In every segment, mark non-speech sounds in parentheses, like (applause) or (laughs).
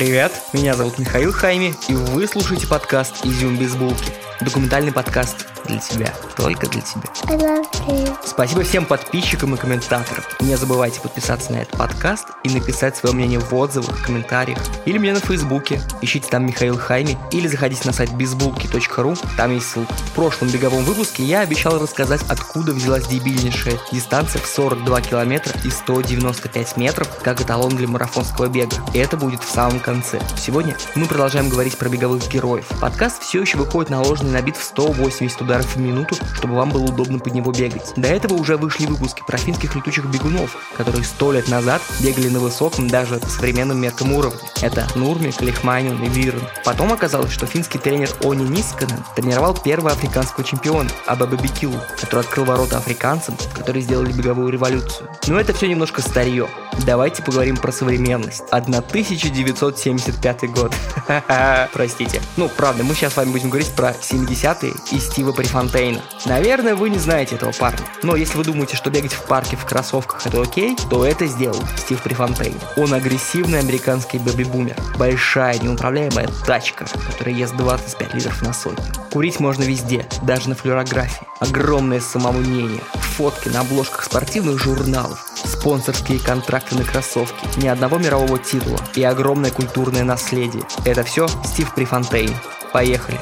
Привет, меня зовут Михаил Хайми, и вы слушаете подкаст «Изюм без булки». Документальный подкаст для тебя, только для тебя. Спасибо всем подписчикам и комментаторам. Не забывайте подписаться на этот подкаст и написать свое мнение в отзывах, комментариях или мне на фейсбуке. Ищите там Михаил Хайми или заходите на сайт безбулки.ру, там есть ссылка. В прошлом беговом выпуске я обещал рассказать, откуда взялась дебильнейшая дистанция в 42 километра и 195 метров, как эталон для марафонского бега. И это будет в самом конце. Сегодня мы продолжаем говорить про беговых героев. Подкаст все еще выходит наложенный на бит в 180 ударов в минуту, чтобы вам было удобно под него бегать. До этого уже вышли выпуски про финских летучих бегунов, которые сто лет назад бегали на высоком даже по современным меркам уровне. Это Нурмик, Лихманин и Вирн. Потом оказалось, что финский тренер Они Нисканен тренировал первого африканского чемпиона Абаба Бекилу, который открыл ворота африканцам, которые сделали беговую революцию. Но это все немножко старье. Давайте поговорим про современность. 1975 год. (laughs) Простите. Ну, правда, мы сейчас с вами будем говорить про 70-е и Стива Префонтейна. Наверное, вы не знаете этого парня. Но если вы думаете, что бегать в парке в кроссовках это окей, то это сделал Стив Префонтейн. Он агрессивный американский бэби-бумер. Большая, неуправляемая тачка, которая ест 25 литров на сотню. Курить можно везде, даже на флюорографии. Огромное самомнение, фотки на обложках спортивных журналов, спонсорские контракты на кроссовки, ни одного мирового титула и огромное культурное наследие. Это все Стив Префонтейн. Поехали!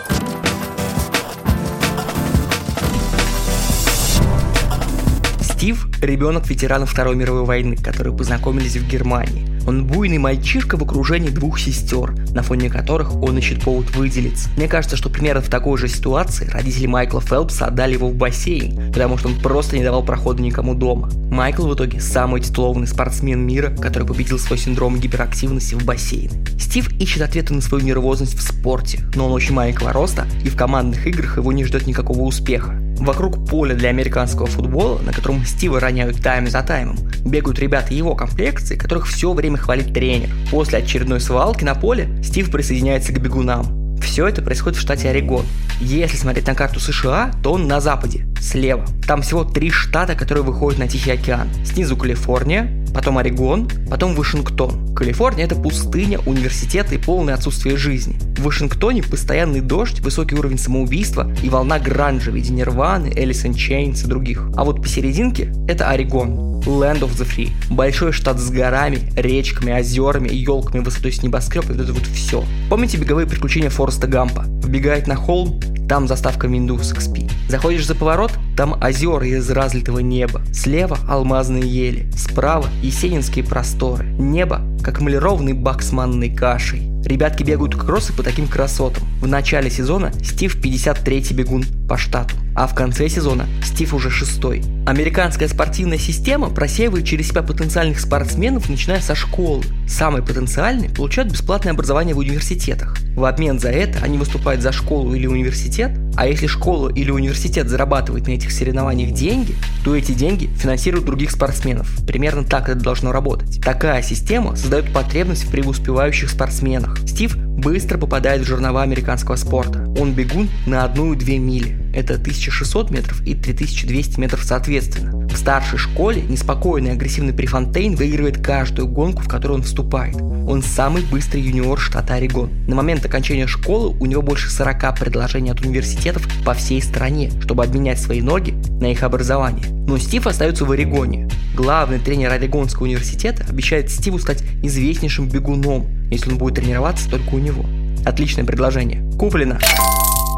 Стив – ребенок ветеранов Второй мировой войны, которые познакомились в Германии. Он буйный мальчишка в окружении двух сестер, на фоне которых он ищет повод выделиться. Мне кажется, что примерно в такой же ситуации родители Майкла Фелпса отдали его в бассейн, потому что он просто не давал прохода никому дома. Майкл в итоге самый титулованный спортсмен мира, который победил свой синдром гиперактивности в бассейне. Стив ищет ответы на свою нервозность в спорте, но он очень маленького роста, и в командных играх его не ждет никакого успеха. Вокруг поля для американского футбола, на котором Стива роняют тайм за таймом, бегают ребята его комплекции, которых все время хвалит тренер. После очередной свалки на поле Стив присоединяется к бегунам. Все это происходит в штате Орегон. Если смотреть на карту США, то он на западе, слева. Там всего три штата, которые выходят на Тихий океан. Снизу Калифорния, потом Орегон, потом Вашингтон. Калифорния – это пустыня, университет и полное отсутствие жизни. В Вашингтоне постоянный дождь, высокий уровень самоубийства и волна гранжа в виде Нирваны, Элис Чейнс и других. А вот посерединке – это Орегон, Land of the Free. Большой штат с горами, речками, озерами, елками высотой с небоскреб и вот это вот все. Помните беговые приключения Фореста Гампа? Вбегает на холм, там заставка Windows XP. Заходишь за поворот, там озера из разлитого неба. Слева алмазные ели, справа есенинские просторы. Небо, как эмалированный бак с манной кашей. Ребятки бегают кроссы по таким красотам. В начале сезона Стив 53-й бегун по штату, а в конце сезона Стив уже шестой. Американская спортивная система просеивает через себя потенциальных спортсменов, начиная со школы. Самые потенциальные получают бесплатное образование в университетах. В обмен за это они выступают за школу или университет, а если школа или университет зарабатывает на этих соревнованиях деньги, то эти деньги финансируют других спортсменов. Примерно так это должно работать. Такая система создает потребность в преуспевающих спортсменах. Стив быстро попадает в жернова американского спорта. Он бегун на одну и две мили. Это 1600 метров и 3200 метров соответственно. В старшей школе неспокойный и агрессивный Префонтейн выигрывает каждую гонку, в которую он вступает. Он самый быстрый юниор штата Орегон. На момент окончания школы у него больше 40 предложений от университетов по всей стране, чтобы обменять свои ноги на их образование. Но Стив остается в Орегоне. Главный тренер Орегонского университета обещает Стиву стать известнейшим бегуном, если он будет тренироваться только у него. Отличное предложение. Куплено.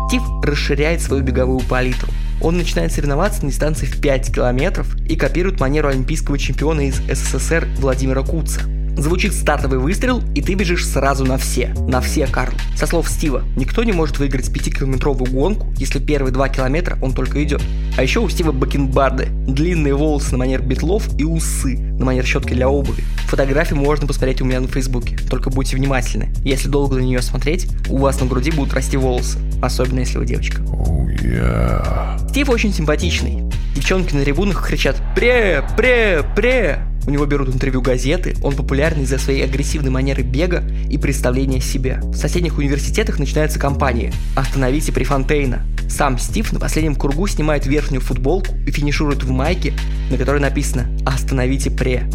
Стив расширяет свою беговую палитру. Он начинает соревноваться на дистанции в 5 километров и копирует манеру олимпийского чемпиона из СССР Владимира Куца. Звучит стартовый выстрел, и ты бежишь сразу на все. На все, Карл. Со слов Стива, никто не может выиграть 5-километровую гонку, если первые 2 километра он только идет. А еще у Стива бакенбарды, длинные волосы на манер битлов и усы на манер щетки для обуви. Фотографии можно посмотреть у меня на фейсбуке, только будьте внимательны. Если долго на нее смотреть, у вас на груди будут расти волосы, особенно если вы девочка. Oh, yeah. Стив очень симпатичный. Девчонки на трибунах кричат «Пре! Пре! Пре!» У него берут интервью газеты, он популярный из-за своей агрессивной манеры бега и представления себя. В соседних университетах начинается кампания «Остановите Префонтейна». Сам Стив на последнем кругу снимает верхнюю футболку и финиширует в майке, на которой написано «Остановите Пре».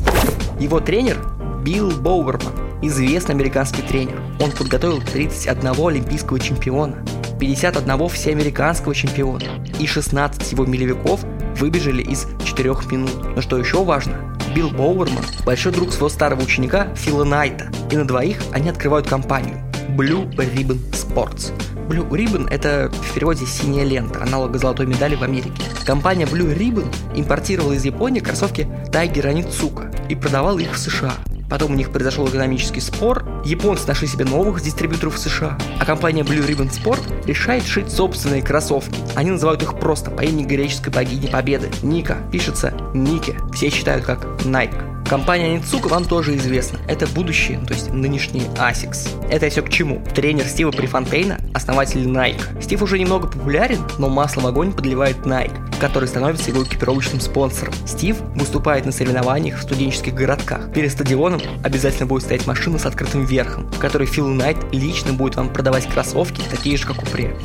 Его тренер Билл Боуэрман известный американский тренер. Он подготовил 31 олимпийского чемпиона, 51 всеамериканского чемпиона и 16 его милевиков выбежали из 4 минут. Но что еще важно, Билл Боуэрман – большой друг своего старого ученика Фила Найта, и на двоих они открывают компанию Blue Ribbon Sports. Blue Ribbon – это в переводе «синяя лента», аналог золотой медали в Америке. Компания Blue Ribbon импортировала из Японии кроссовки Tiger Onitsuka и продавала их в США. Потом у них произошел экономический спор, японцы нашли себе новых дистрибьюторов в США, а компания Blue Ribbon Sport решает шить собственные кроссовки. Они называют их просто по имени греческой богини Победы. Ника. Пишется Нике. Все считают как Nike. Компания Ницука вам тоже известна. Это будущее, то есть нынешний ASICS. Это все к чему? Тренер Стива Префонтейна, основатель Nike. Стив уже немного популярен, но масло в огонь подливает Nike, который становится его экипировочным спонсором. Стив выступает на соревнованиях в студенческих городках. Перед стадионом обязательно будет стоять машина с открытым верхом, в которой Фил Найт лично будет вам продавать кроссовки, такие же, как у Пре.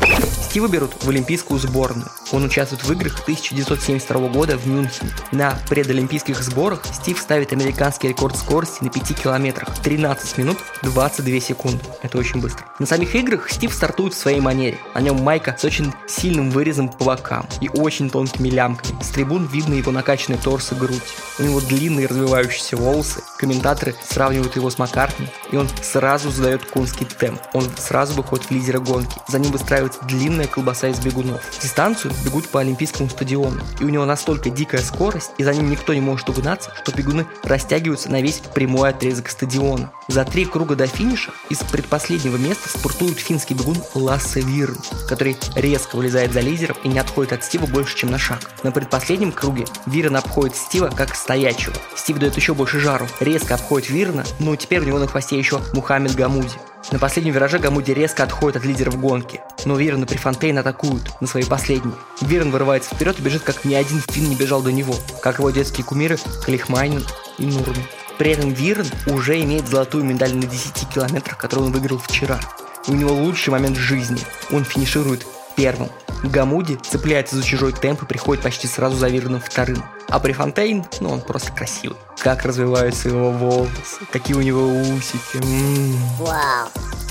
Стива берут в олимпийскую сборную. Он участвует в играх 1972 года в Мюнхене. На предолимпийских сборах Стив ставит американский рекорд скорости на 5 километрах 13 минут 22 секунды. Это очень быстро. На самих играх Стив стартует в своей манере. На нем майка с очень сильным вырезом по бокам и очень тонкими лямками. С трибун видно его накачанный торс и грудь. У него длинные развивающиеся волосы. Комментаторы сравнивают его с Маккартни, и он сразу задает конский темп. Он сразу выходит в лидера гонки. За ним выстраивается длинная колбаса из бегунов. Дистанцию бегут по Олимпийскому стадиону. И у него настолько дикая скорость, и за ним никто не может угнаться, что бегуны растягиваются на весь прямой отрезок стадиона. За три круга до финиша из предпоследнего места спортует финский бегун Лассе Вирн, который резко вылезает за лидером и не отходит от Стива больше, чем на шаг. На предпоследнем круге Вирн обходит Стива как стоячего. Стив дает еще больше жару, резко обходит Вирна, но теперь у него на хвосте еще Мухаммед Гамуди. На последнем вираже Гамуди резко отходит от лидеров гонки, но Вирн и Префонтейн атакуют на свои последние. Вирн вырывается вперед и бежит, как ни один фин не бежал до него, как его детские кумиры Калихмайнен и Нурми. При этом Вирн уже имеет золотую медаль на 10 километрах, которую он выиграл вчера. У него лучший момент жизни. Он финиширует первым. Гамуди цепляется за чужой темп и приходит почти сразу за Вирном вторым. А Префонтейн, ну он просто красивый. Как развиваются его волосы, какие у него усики. М-м-м. Вау.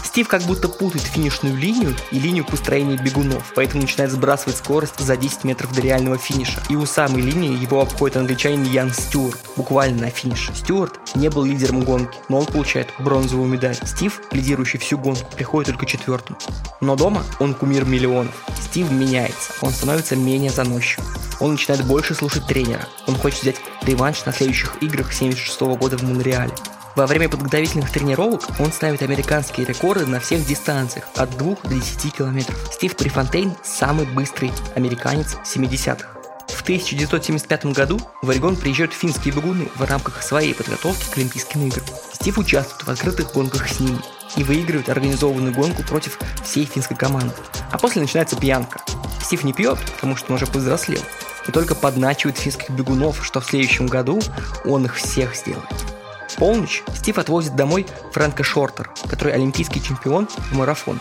Стив как будто путает финишную линию и линию построения бегунов, поэтому начинает сбрасывать скорость за 10 метров до реального финиша. И у самой линии его обходит англичанин Ян Стюарт, буквально на финише. Стюарт не был лидером гонки, но он получает бронзовую медаль. Стив, лидирующий всю гонку, приходит только четвертым. Но дома он кумир миллионов. Стив меняется, он становится менее заносчивым. Он начинает больше слушать тренера. Он хочет взять реванш на следующих играх 76 года в Монреале. Во время подготовительных тренировок он ставит американские рекорды на всех дистанциях от 2 до 10 километров. Стив Префонтейн – самый быстрый американец 70-х. В 1975 году в Орегон приезжают финские бегуны в рамках своей подготовки к Олимпийским играм. Стив участвует в открытых гонках с ними и выигрывает организованную гонку против всей финской команды. А после начинается пьянка. Стив не пьет, потому что он уже повзрослел, и только подначивает финских бегунов, что в следующем году он их всех сделает полночь Стив отвозит домой Фрэнка Шортер, который олимпийский чемпион в марафон.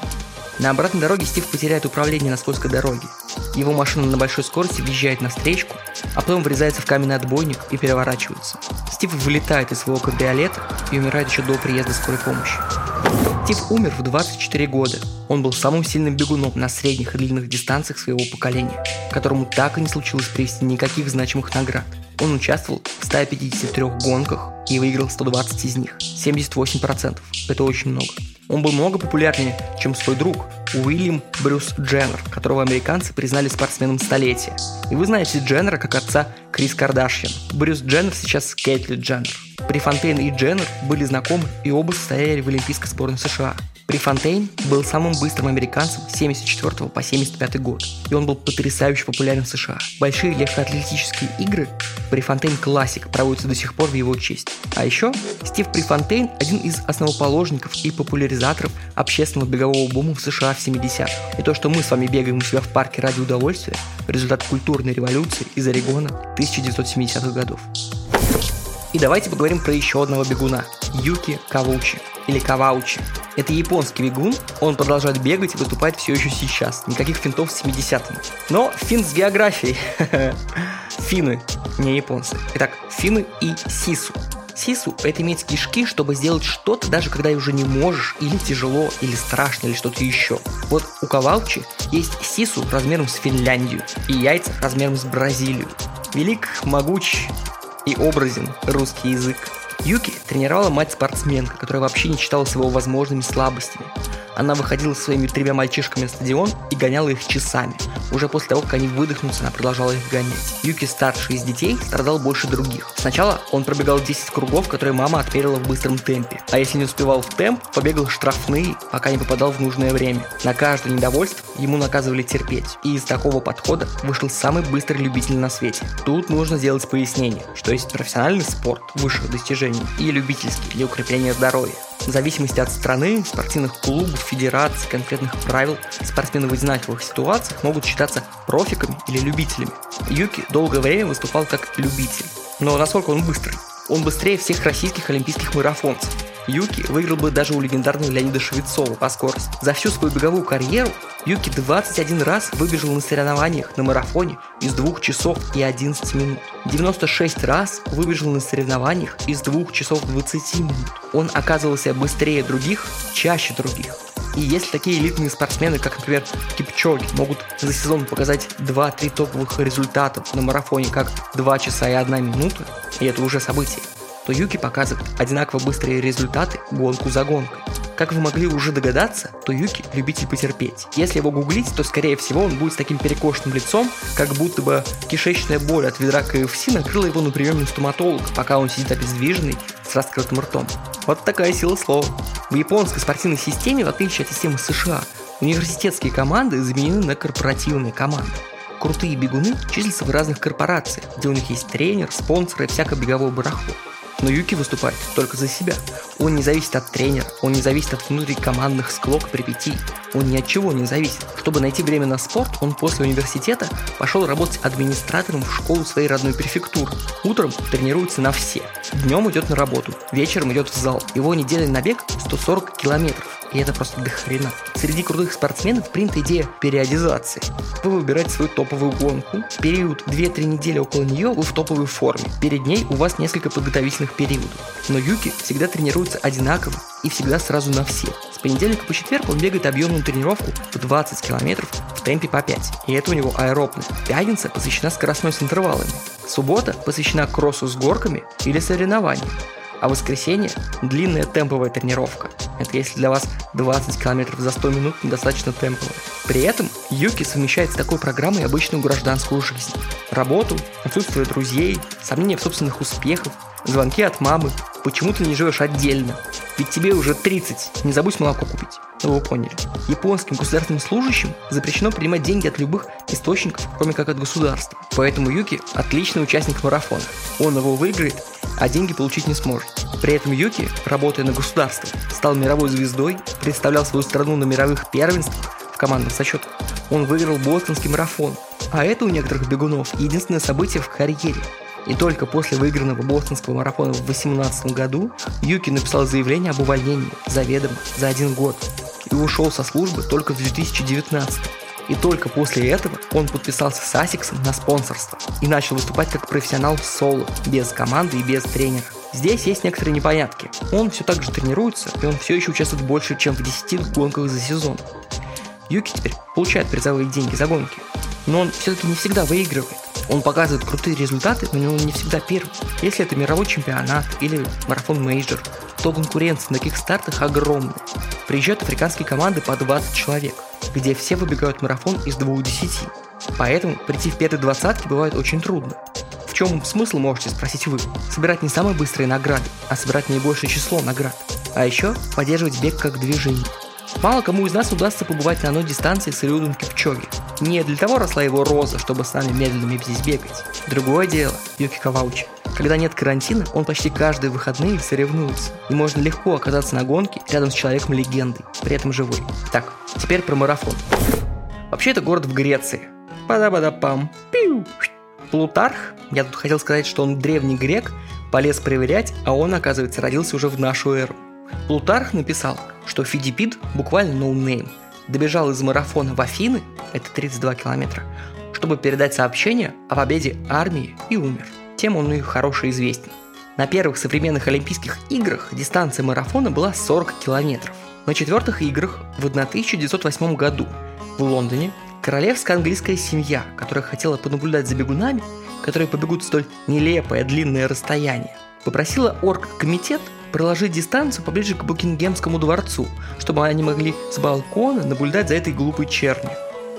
На обратной дороге Стив потеряет управление на скользкой дороге. Его машина на большой скорости въезжает на встречку, а потом врезается в каменный отбойник и переворачивается. Стив вылетает из своего кабриолета и умирает еще до приезда скорой помощи. Стив умер в 24 года. Он был самым сильным бегуном на средних и длинных дистанциях своего поколения, которому так и не случилось привести никаких значимых наград. Он участвовал в 153 гонках и выиграл 120 из них. 78%. Это очень много. Он был много популярнее, чем свой друг Уильям Брюс Дженнер, которого американцы признали спортсменом столетия. И вы знаете Дженнера как отца Крис Кардашьян. Брюс Дженнер сейчас Кейтли Дженнер. Префонтейн и Дженнер были знакомы и оба состояли в Олимпийской сборной США. Префонтейн был самым быстрым американцем с 74 по 75 год, и он был потрясающе популярен в США. Большие легкоатлетические игры Префонтейн Классик проводятся до сих пор в его честь. А еще Стив Префонтейн – один из основоположников и популяризаторов общественного бегового бума в США в 70-х. И то, что мы с вами бегаем у себя в парке ради удовольствия – результат культурной революции из Орегона 1970-х годов. И давайте поговорим про еще одного бегуна – Юки Кавучи или Каваучи. Это японский бегун, он продолжает бегать и выступает все еще сейчас. Никаких финтов с 70-ми. Но фин с географией. (laughs) Финны, не японцы. Итак, финны и сису. Сису – это иметь кишки, чтобы сделать что-то, даже когда уже не можешь, или тяжело, или страшно, или что-то еще. Вот у Кавалчи есть сису размером с Финляндию и яйца размером с Бразилию. Велик, могуч и образен русский язык. Юки тренировала мать-спортсменка, которая вообще не считала его возможными слабостями. Она выходила со своими тремя мальчишками на стадион и гоняла их часами. Уже после того, как они выдохнутся, она продолжала их гонять. Юки, старший из детей, страдал больше других. Сначала он пробегал 10 кругов, которые мама отмерила в быстром темпе. А если не успевал в темп, побегал штрафные, пока не попадал в нужное время. На каждое недовольство ему наказывали терпеть. И из такого подхода вышел самый быстрый любитель на свете. Тут нужно сделать пояснение, что есть профессиональный спорт высших достижений и любительский для укрепления здоровья. В зависимости от страны, спортивных клубов, федераций, конкретных правил, спортсмены в одинаковых ситуациях могут считаться профиками или любителями. Юки долгое время выступал как любитель. Но насколько он быстрый? Он быстрее всех российских олимпийских марафонцев. Юки выиграл бы даже у легендарного Леонида Швецова по скорости. За всю свою беговую карьеру Юки 21 раз выбежал на соревнованиях на марафоне из 2 часов и 11 минут. 96 раз выбежал на соревнованиях из 2 часов 20 минут. Он оказывался быстрее других, чаще других. И если такие элитные спортсмены, как, например, Кипчоги, могут за сезон показать 2-3 топовых результата на марафоне, как 2 часа и 1 минута, и это уже событие, то Юки показывает одинаково быстрые результаты гонку за гонкой. Как вы могли уже догадаться, то Юки – любитель потерпеть. Если его гуглить, то скорее всего он будет с таким перекошенным лицом, как будто бы кишечная боль от ведра КФС накрыла его на приеме стоматолога, пока он сидит обездвиженный с раскрытым ртом. Вот такая сила слова. В японской спортивной системе, в отличие от системы США, университетские команды заменены на корпоративные команды. Крутые бегуны числятся в разных корпорациях, где у них есть тренер, спонсоры и всякое беговое барахло. Но Юки выступает только за себя. Он не зависит от тренера, он не зависит от внутрикомандных склок припятий, он ни от чего не зависит. Чтобы найти время на спорт, он после университета пошел работать администратором в школу своей родной префектуры. Утром тренируется на все. Днем идет на работу, вечером идет в зал. Его недельный набег 140 километров. И это просто дохрена. Среди крутых спортсменов принята идея периодизации. Вы выбираете свою топовую гонку. Период 2-3 недели около нее вы в топовой форме. Перед ней у вас несколько подготовительных периодов. Но Юки всегда тренируется одинаково и всегда сразу на все. С понедельника по четверг он бегает объемную тренировку в 20 километров в темпе по 5. И это у него аэробно. Пятница посвящена скоростной с интервалами. Суббота посвящена кроссу с горками или соревнованиям. А воскресенье – длинная темповая тренировка. Это если для вас 20 км за 100 минут недостаточно темповая. При этом Юки совмещает с такой программой обычную гражданскую жизнь. Работу, отсутствие друзей, сомнения в собственных успехах, звонки от мамы. Почему ты не живешь отдельно? Ведь тебе уже 30, не забудь молоко купить. Ну вы поняли. Японским государственным служащим запрещено принимать деньги от любых источников, кроме как от государства. Поэтому Юки отличный участник марафона. Он его выиграет а деньги получить не сможет. При этом Юки, работая на государство, стал мировой звездой, представлял свою страну на мировых первенствах в командных зачетах. Он выиграл бостонский марафон, а это у некоторых бегунов единственное событие в карьере. И только после выигранного бостонского марафона в 2018 году Юки написал заявление об увольнении заведомо за один год и ушел со службы только в 2019. И только после этого он подписался с Асиксом на спонсорство и начал выступать как профессионал в соло, без команды и без тренера. Здесь есть некоторые непонятки. Он все так же тренируется, и он все еще участвует больше, чем в 10 гонках за сезон. Юки теперь получает призовые деньги за гонки, но он все-таки не всегда выигрывает. Он показывает крутые результаты, но он не всегда первый. Если это мировой чемпионат или марафон major, то конкуренция на таких стартах огромная. Приезжают африканские команды по 20 человек где все выбегают марафон из двух десяти. Поэтому прийти в первые двадцатки бывает очень трудно. В чем смысл, можете спросить вы? Собирать не самые быстрые награды, а собирать наибольшее число наград. А еще поддерживать бег как движение. Мало кому из нас удастся побывать на одной дистанции с Элиудом Кипчоге. Не для того росла его роза, чтобы с нами медленными здесь бегать. Другое дело, Юки Каваучи. Когда нет карантина, он почти каждые выходные соревнуется. И можно легко оказаться на гонке рядом с человеком легендой, при этом живой. Так, теперь про марафон. Вообще это город в Греции. Пада-бада-пам. Пиу. Плутарх, я тут хотел сказать, что он древний грек, полез проверять, а он, оказывается, родился уже в нашу эру. Плутарх написал, что Фидипид буквально no name, добежал из марафона в Афины, это 32 километра, чтобы передать сообщение о победе армии и умер. Тем он и хорошо известен. На первых современных Олимпийских играх дистанция марафона была 40 километров. На четвертых играх в 1908 году в Лондоне королевская английская семья, которая хотела понаблюдать за бегунами, которые побегут столь нелепое длинное расстояние, попросила оргкомитет проложить дистанцию поближе к Букингемскому дворцу, чтобы они могли с балкона наблюдать за этой глупой чернью.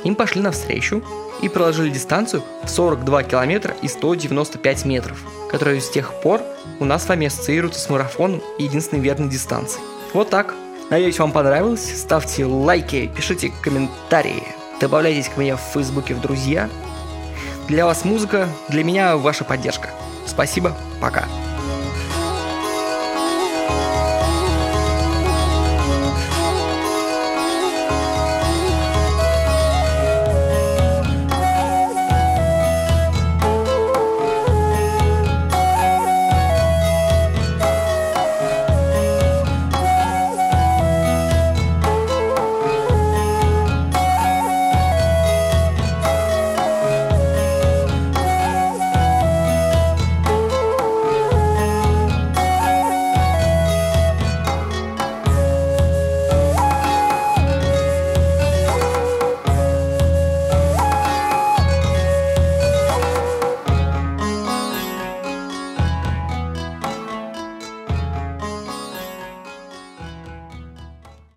Им пошли навстречу и проложили дистанцию в 42 километра и 195 метров, которая с тех пор у нас с вами ассоциируется с марафоном и единственной верной дистанцией. Вот так. Надеюсь, вам понравилось. Ставьте лайки, пишите комментарии, добавляйтесь к мне в Фейсбуке в друзья. Для вас музыка, для меня ваша поддержка. Спасибо, пока.